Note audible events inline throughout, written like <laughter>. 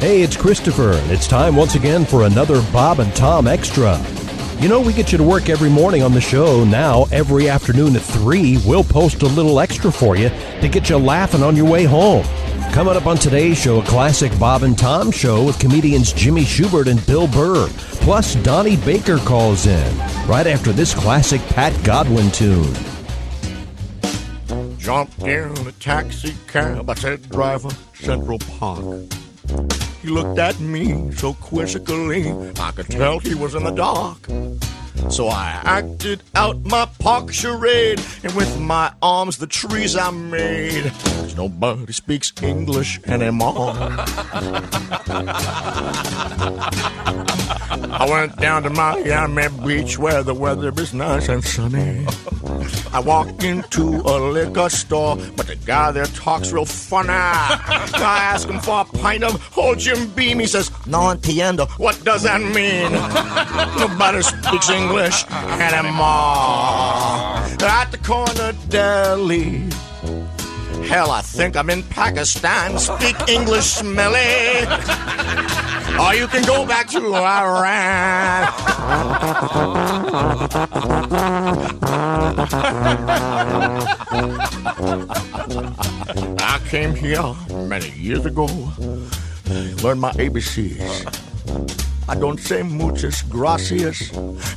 Hey, it's Christopher, and it's time once again for another Bob and Tom Extra. You know, we get you to work every morning on the show. Now, every afternoon at 3, we'll post a little extra for you to get you laughing on your way home. Coming up on today's show, a classic Bob and Tom show with comedians Jimmy Schubert and Bill Burr. Plus, Donnie Baker calls in right after this classic Pat Godwin tune. Jumped in a taxi cab. I said, driver, Central Park. He looked at me so quizzically, I could tell he was in the dark. So I acted out my park charade, and with my arms the trees I made. 'Cause nobody speaks English anymore. I went down to Miami Beach where the weather is nice and sunny. I walk into a liquor store, but the guy there talks real funny. <laughs> I ask him for a pint of old Jim Beam. He says, No entiendo. What does that mean? Nobody speaks English anymore. At the corner deli. Hell, I think I'm in Pakistan. Speak English, smelly. Or you can go back to Iran. I came here many years ago. Learned my ABCs. I don't say muchas gracias.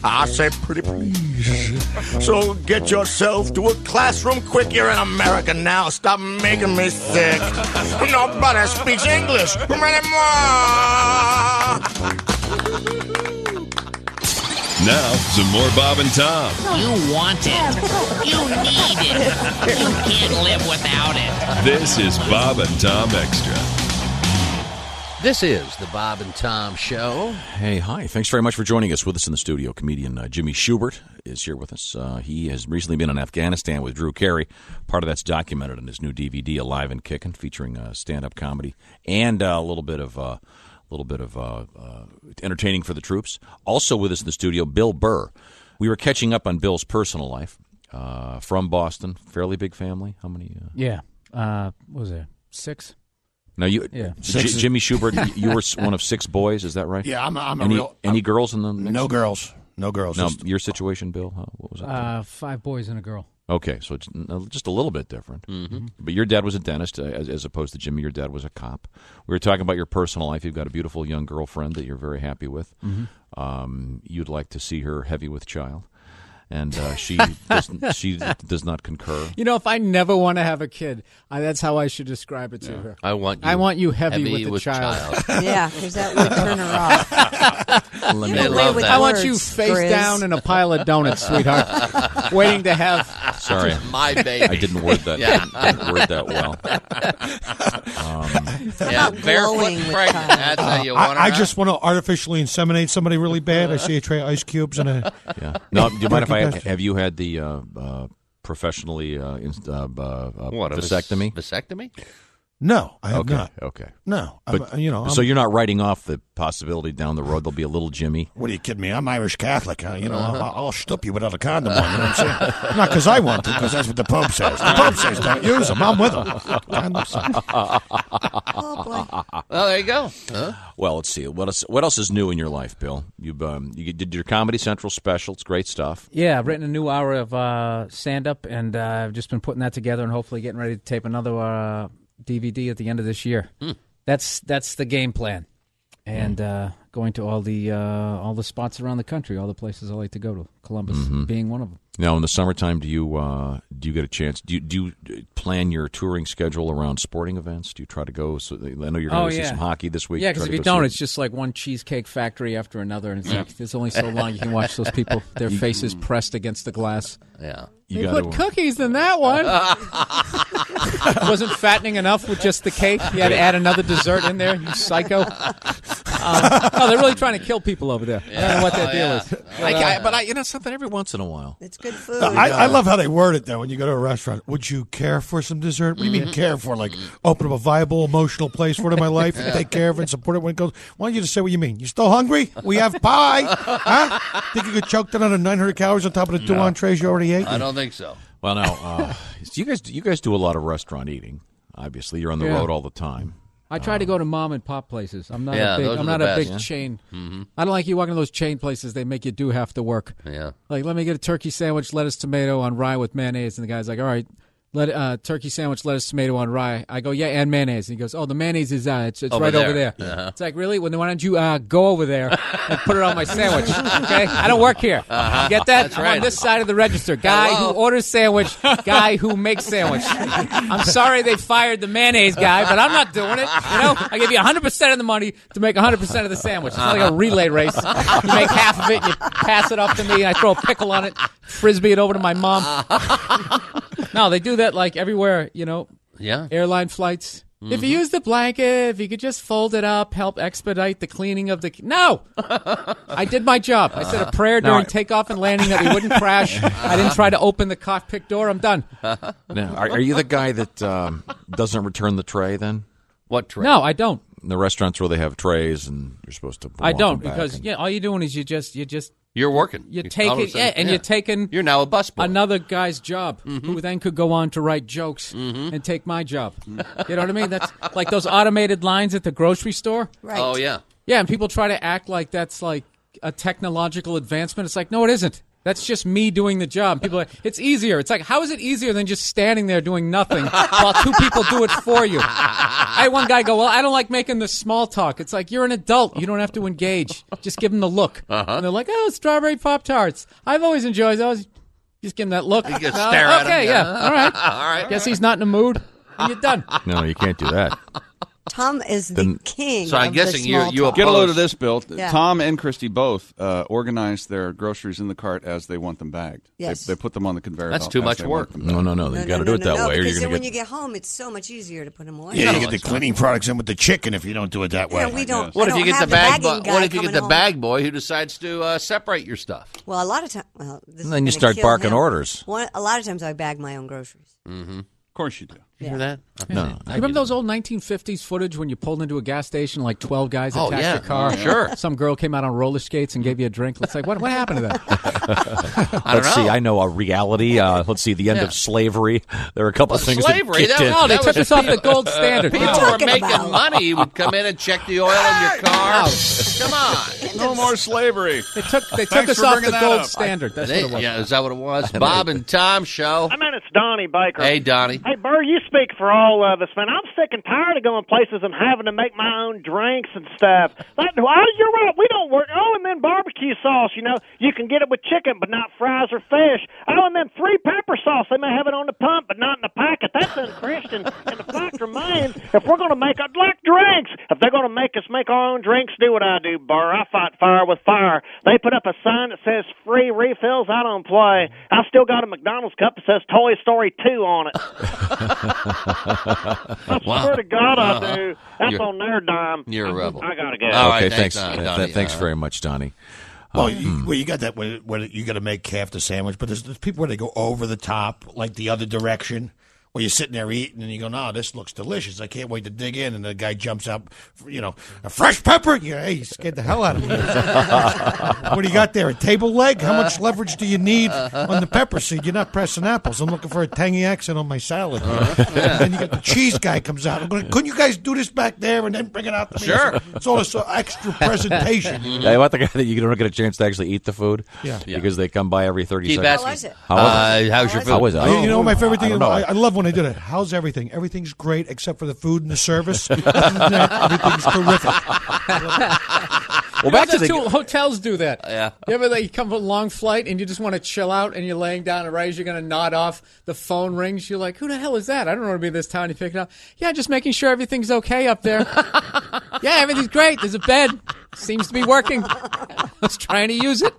I say pretty please. So get yourself to a classroom quick. You're in America now. Stop making me sick. Nobody speaks English anymore. Now, some more Bob and Tom. You want it. You need it. You can't live without it. This is Bob and Tom Extra. This is the Bob and Tom Show. Hey, hi. Thanks very much for joining us with us in the studio. Comedian uh, Jimmy Schubert is here with us. Uh, he has recently been in Afghanistan with Drew Carey. Part of that's documented in his new DVD, Alive and Kicking, featuring uh, stand-up comedy and uh, a little bit of uh, a little bit of uh, uh, entertaining for the troops. Also with us in the studio, Bill Burr. We were catching up on Bill's personal life. Uh, from Boston, fairly big family. How many? Uh, Yeah. Uh, what was there? Six? Now you, Yeah. J- Jimmy Schubert, you were <laughs> one of six boys. Is that right? Yeah, I'm a, I'm a any real. any I'm- girls in the mix? no girls. No girls. No, Just- your situation, Bill. Huh? What was that? Uh, five boys and a girl. okay, so it's uh, just a little bit different. Mm-hmm. But your dad was a dentist, uh, as, as opposed to Jimmy. Your dad was a cop. We were talking about your personal life. You've got a beautiful young girlfriend that you're very happy with. Um, you'd like to see her heavy with child, and uh, she <laughs> doesn't, she does not concur. You know, if I never want to have a kid, I, that's how I should describe it to her. I want you, I want you heavy, with the child. <laughs> Yeah, because that would turn her off. <laughs> Let me away love with that. I want you face Grizz. down in a pile of donuts, sweetheart, waiting to have. <laughs> Sorry, <laughs> My baby. I didn't word that. Yeah. I <laughs> didn't word that well. Yeah, About barefoot pregnant. That's how you want her. I, I just want to artificially inseminate somebody really bad. I see a tray of ice cubes and a. Yeah. No, do you mind if I Turkey have you had the uh, uh, professionally uh, uh, uh, uh, what a vasectomy? Vasectomy? No, I have okay. not. Okay. No, But I'm, you know. so I'm- you're not writing off the possibility down the road there'll be a little Jimmy. what are you kidding me? I'm Irish Catholic. Uh, you know, I'll, I'll stup you without a condom on. You know what I'm saying? <laughs> not because I want to, because that's what the Pope says. The Pope says don't use them. I'm with him. Condoms. <laughs> Oh, boy. Well, there you go. Huh? Well, let's see what else. What else is new in your life, Bill? You um, you did your Comedy Central special. It's great stuff. Yeah, I've written a new hour of uh, stand up, and uh, I've just been putting that together and hopefully getting ready to tape another uh, DVD at the end of this year. That's that's the game plan, and uh, going to all the uh, all the spots around the country, all the places I like to go to. Columbus being one of them. Now, in the summertime, do you uh, do you get a chance? Do you, do you plan your touring schedule around sporting events? Do you try to go? So I know you're going Oh, to see yeah. some hockey this week. Yeah, because if you don't, it. it's just like one cheesecake factory after another, and it's like there's only so long you can watch those people, their <laughs> faces pressed against the glass. Yeah. You they put cookies in that one. <laughs> Wasn't fattening enough with just the cake. You had to add another dessert in there. You psycho. Um, no, they're really trying to kill people over there. I don't know what their Oh, deal yeah. is. I, I, but I, you know something every once in a while. It's good food. I, I love how they word it though. When you go to a restaurant, would you care for some dessert? What do you mean care for? Like open up a viable emotional place for it in my life and take care of it and support it when it goes. Why don't you just say what you mean? You still hungry? We have pie. Huh? Think you could choke that on a 900 calories on top of the two entrees you already ate? I don't think so. Well, now uh, <laughs> you guys you guys do a lot of restaurant eating. Obviously, you're on the Yeah. road all the time. I try to go to mom and pop places. I'm not Yeah, a big. I'm not a big best. chain. Mhm. I don't like you walking to those chain places. They make you do half the work. Yeah. Like, let me get a turkey sandwich, lettuce, tomato on rye with mayonnaise, and the guy's like, "All right." Let, uh, turkey sandwich, lettuce, tomato on rye. I go, yeah, and mayonnaise. And he goes, oh, the mayonnaise is uh, it's, it's Over right over there. there. Uh-huh. It's like, really? Well, then why don't you uh, go over there and put it on my sandwich? <laughs> Okay, I don't work here. Uh-huh. You get that? That's I'm right. on this side of the register. Guy Hello. who orders sandwich, guy who makes sandwich. I'm sorry they fired the mayonnaise guy, but I'm not doing it. You know, I give you 100 percent of the money to make 100 percent of the sandwich. It's not like a relay race. You make half of it, you pass it off to me, and I throw a pickle on it, frisbee it over to my mom. No, they do that like everywhere. You know, Yeah. airline flights. If you use the blanket, if you could just fold it up, help expedite the cleaning of the. No! <laughs> I did my job. I said a prayer Now, during I- takeoff and landing that we wouldn't crash. I didn't try to open the cockpit door. I'm done. <laughs> Now, are, are you the guy that um, doesn't return the tray then? What tray? No, I don't. In the restaurants where they have trays and you're supposed to. I don't because and- yeah, all you're doing is you just you just You're working. you're You- taking of yeah, and yeah. you're taking You're now a busboy. another guy's job mm-hmm. who then could go on to write jokes mm-hmm. and take my job. <laughs> You know what I mean? That's like those automated lines at the grocery store. Right. Oh yeah. Yeah, and people try to act like that's like a technological advancement. It's like, no, it isn't. That's just me doing the job. People are like, it's easier. It's like, how is it easier than just standing there doing nothing while two people do it for you? I had one guy go, well, I don't like making the small talk. It's like, you're an adult. You don't have to engage. Just give them the look. And they're like, oh, strawberry Pop Tarts. I've always enjoyed those. Just give him that look. You just Uh, stare at him, Okay, yeah. yeah. All right. <laughs> All right. Guess he's not in the mood. And you're done. No, you can't do that. Tom is the Then- king. So I'm of guessing the you- small you talk. Get a load of this, Bill. Yeah. Tom and Christy both uh, organize their groceries in the cart as they want them bagged. Yes. They, they put them on the conveyor That's too much work. No, no, no. No, You no, got to do it that no, way, or because you're then going when to you get. get home, it's so much easier to put them away. Yeah, you get the cleaning products in with the chicken if you don't do it that way. Yeah, we don't. What if you get the bag? bagging Boy, what if you get the home. bag boy who decides to uh, separate your stuff? Well, a lot of times. Well, then you start barking orders. A lot of times I bag my own groceries. Mm-hmm. Of course you do. You hear that? No, You remember those old 1950s footage when you pulled into a gas station, like 12 guys Oh, attacked yeah. your car? Sure. <laughs> Some girl came out on roller skates and gave you a drink. It's like, what, what happened to that? <laughs> I don't let's know. see. I know a reality. Uh, let's see. The end Yeah. of slavery. There are a couple of things slavery, that that- in. No, they That took was us off the gold standard. People No. were making about? money. He would come in and check the oil in your car. Come on. No more slavery. They took, they took us off the gold up. standard. That's They- what it was. yeah, is that what it was? <laughs> Bob and Tom show. I mean, it's Donnie Baker. Hey, Donnie. Hey, Burr, you speak for all of us, man. I'm sick and tired of going places and having to make my own drinks and stuff. That, well, you're right. We don't work. Oh, and then barbecue sauce, you know, you can get it with chicken, but not fries or fish. Oh, and then three pepper sauce. They may have it on the pump, but not in the packet. That's unchristian. and the fact remains, if we're going to make, like drinks. If they're going to make us make our own drinks, do what I do, Burr. I fight fire with fire. They put up a sign that says free refills. I don't play. I still got a McDonald's cup that says Toy Story 2 on it. <laughs> <laughs> I swear to God, I Uh-huh. do. That's You're- on their dime. You're a rebel. I gotta go. All right, okay, thanks, thanks. uh, uh, Donnie. thanks Uh, very much, Donnie. Well, you, well, you got that when, when you got to make half the sandwich, but there's, there's people where they go over the top, like the other direction, where you're sitting there eating and you go, "No, this looks delicious. I can't wait to dig in." And the guy jumps up, you know, a fresh pepper. You go, hey, you scared the hell out of me. what do you got there? A table leg? How much leverage do you need on the pepper seed? You're not pressing apples. I'm looking for a tangy accent on my salad. and then you got the cheese guy comes out. I'm going, couldn't you guys do this back there and then bring it out to me? Sure. It's all this uh, extra presentation. <laughs> Yeah, you want the guy that you don't get a chance to actually eat the food? Yeah. Yeah. Because they come by every 30 Keep seconds. How was it? How was Uh, it? how's your How food? How was it? You- you know my favorite thing don't is? I, I love when they did it. How's everything? Everything's great except for the food and the service. Other than that, Everything's terrific. well, back to That's the. two hotels do that. Yeah. You ever like, you come from a long flight and you just want to chill out and you're laying down and right as you're going to nod off, the phone rings. You're like, who the hell is that? I don't want to be this town. You pick it up. Yeah, just making sure everything's okay up there. <laughs> yeah, everything's great. There's a bed. Seems to be working. <laughs> I was trying to use it.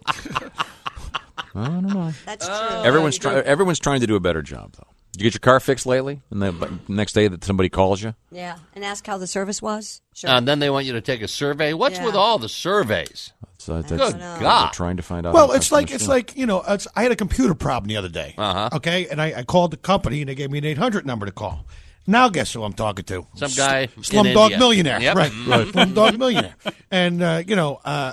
I don't know. That's true. Everyone's, try, everyone's trying to do a better job, though. Did you get your car fixed lately? And the next day that somebody calls you? Yeah, and ask how the service was. Sure. And then they want you to take a survey. What's Yeah. with all the surveys? So that's, Good that's- God. they're trying to find out. Well, how it's like customers it's feel. like you know. It's, I had a computer problem the other day. Uh-huh. Okay, and I, I called the company and they gave me an eight hundred number to call. Now guess who I'm talking to? Some guy in Slumdog India. Millionaire. Yep. Right, right. Slumdog Millionaire. And uh, you know, uh,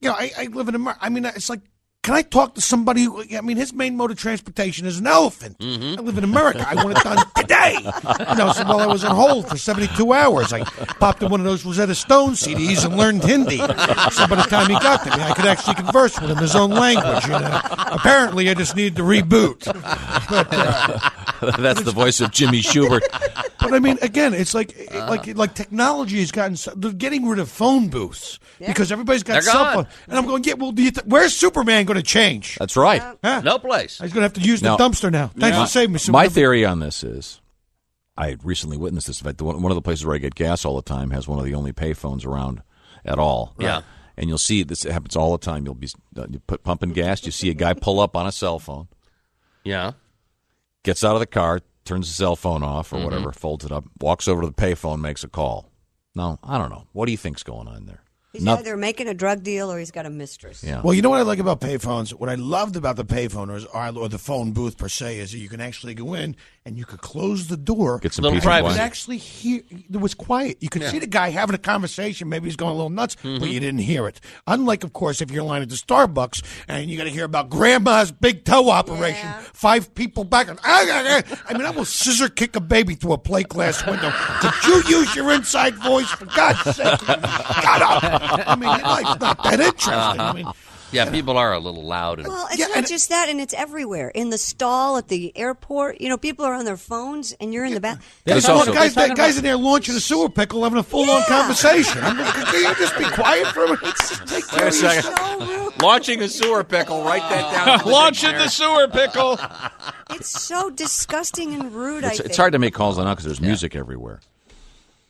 you know, I, I live in America. I mean, it's like can I talk to somebody? Who, I mean, his main mode of transportation is an elephant. I live in America. I want it done today. You know, so while I was on hold for 72 hours, I popped in one of those Rosetta Stone CDs and learned Hindi. So by the time he got to me, I could actually converse with him in his own language. You know, apparently I just needed to reboot. But, uh, <laughs> That's the voice of Jimmy Schubert. but I mean, again, it's like like like technology has gotten. So, they're getting rid of phone booths because everybody's got They're cell phone. And I'm going, yeah. Well, do you th- where's Superman going to change? That's right. Huh? No place. He's going to have to use Now- the dumpster now. Thanks My- for saving me. My Superman. theory on this is, I recently witnessed this. In fact, one one of the places where I get gas all the time has one of the only pay phones around at all. Yeah. And you'll see this happens all the time. You'll be uh, you put pumping gas. You see a guy pull up on a cell phone, Yeah. Gets out of the car, turns the cell phone off or Mhm. whatever, folds it up, walks over to the payphone, makes a call. No, I don't know. What do you think's going on there? He's Noth- either making a drug deal or he's got a mistress. Yeah. Well, you know what I like about payphones? What I loved about the payphone or, or the phone booth per se is that you can actually go in and you could close the door. Get some Little peace privacy. But quiet. actually, hear, it was quiet. You could Yeah. see the guy having a conversation. Maybe he's going a little nuts, Mm-hmm. but you didn't hear it. Unlike, of course, if you're in line at the Starbucks and you got to hear about Grandma's big toe operation. Five people back. And. <laughs> I mean, I will scissor kick a baby through a plate glass window. Did you use your inside voice? For God's sake, <laughs> shut up. I mean, your life's not that interesting. I uh-huh. mean, Yeah, people are a little loud. And, Well, it's not just that, and it's everywhere. In the stall at the airport, you know, people are on their phones, and you're in the back. There's Look, also- guys, that guy's in there launching a sewer pickle, having a full-on conversation. I'm can you just be quiet for a minute? Wait a of yourself. second. Launching a sewer pickle. Write that down. <laughs> Launching the sewer pickle. It's so disgusting and rude. I It's, think. it's hard to make calls on because there's music everywhere.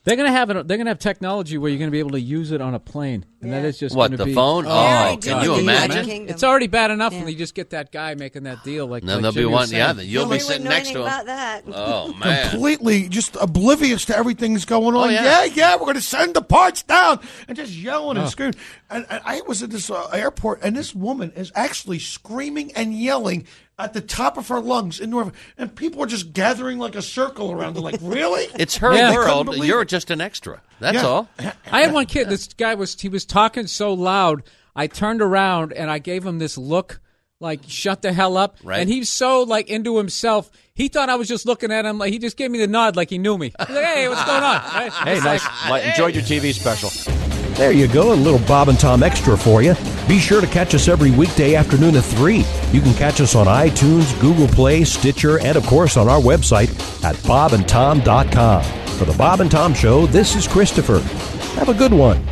They're gonna have it. They're gonna have technology where you're gonna be able to use it on a plane, and that is just What, gonna the be, phone? Oh, Very can you imagine? Kingdom. It's already bad enough Yeah. when you just get that guy making that deal. Like, then like there'll be Jimmy was one. Yeah, saying. you'll we be sitting next to him. about that. <laughs> Oh man. Completely just oblivious to everything's going on. Oh, yeah. yeah. yeah, we're going to send the parts down and just yelling and screaming. And, and I was at this uh, airport, and this woman is actually screaming and yelling at the top of her lungs in North, and people are just gathering like a circle around her. Like, <laughs> really? It's her Yeah. World. You're just an extra. That's Yeah. all. I had one kid. This guy was he was talking so loud. I turned around and I gave him this look, like shut the hell up. Right. And he's so like into himself. He thought I was just looking at him. Like he just gave me the nod, like he knew me. He's like, hey, what's going on? <laughs> Right? Hey, It's nice. like, Like, enjoyed your TV special. There you go, a little Bob and Tom extra for you. Be sure to catch us every weekday afternoon at 3. You can catch us on iTunes, Google Play, Stitcher, and of course on our website at bobandtom.com. For the Bob and Tom Show, this is Christopher. Have a good one.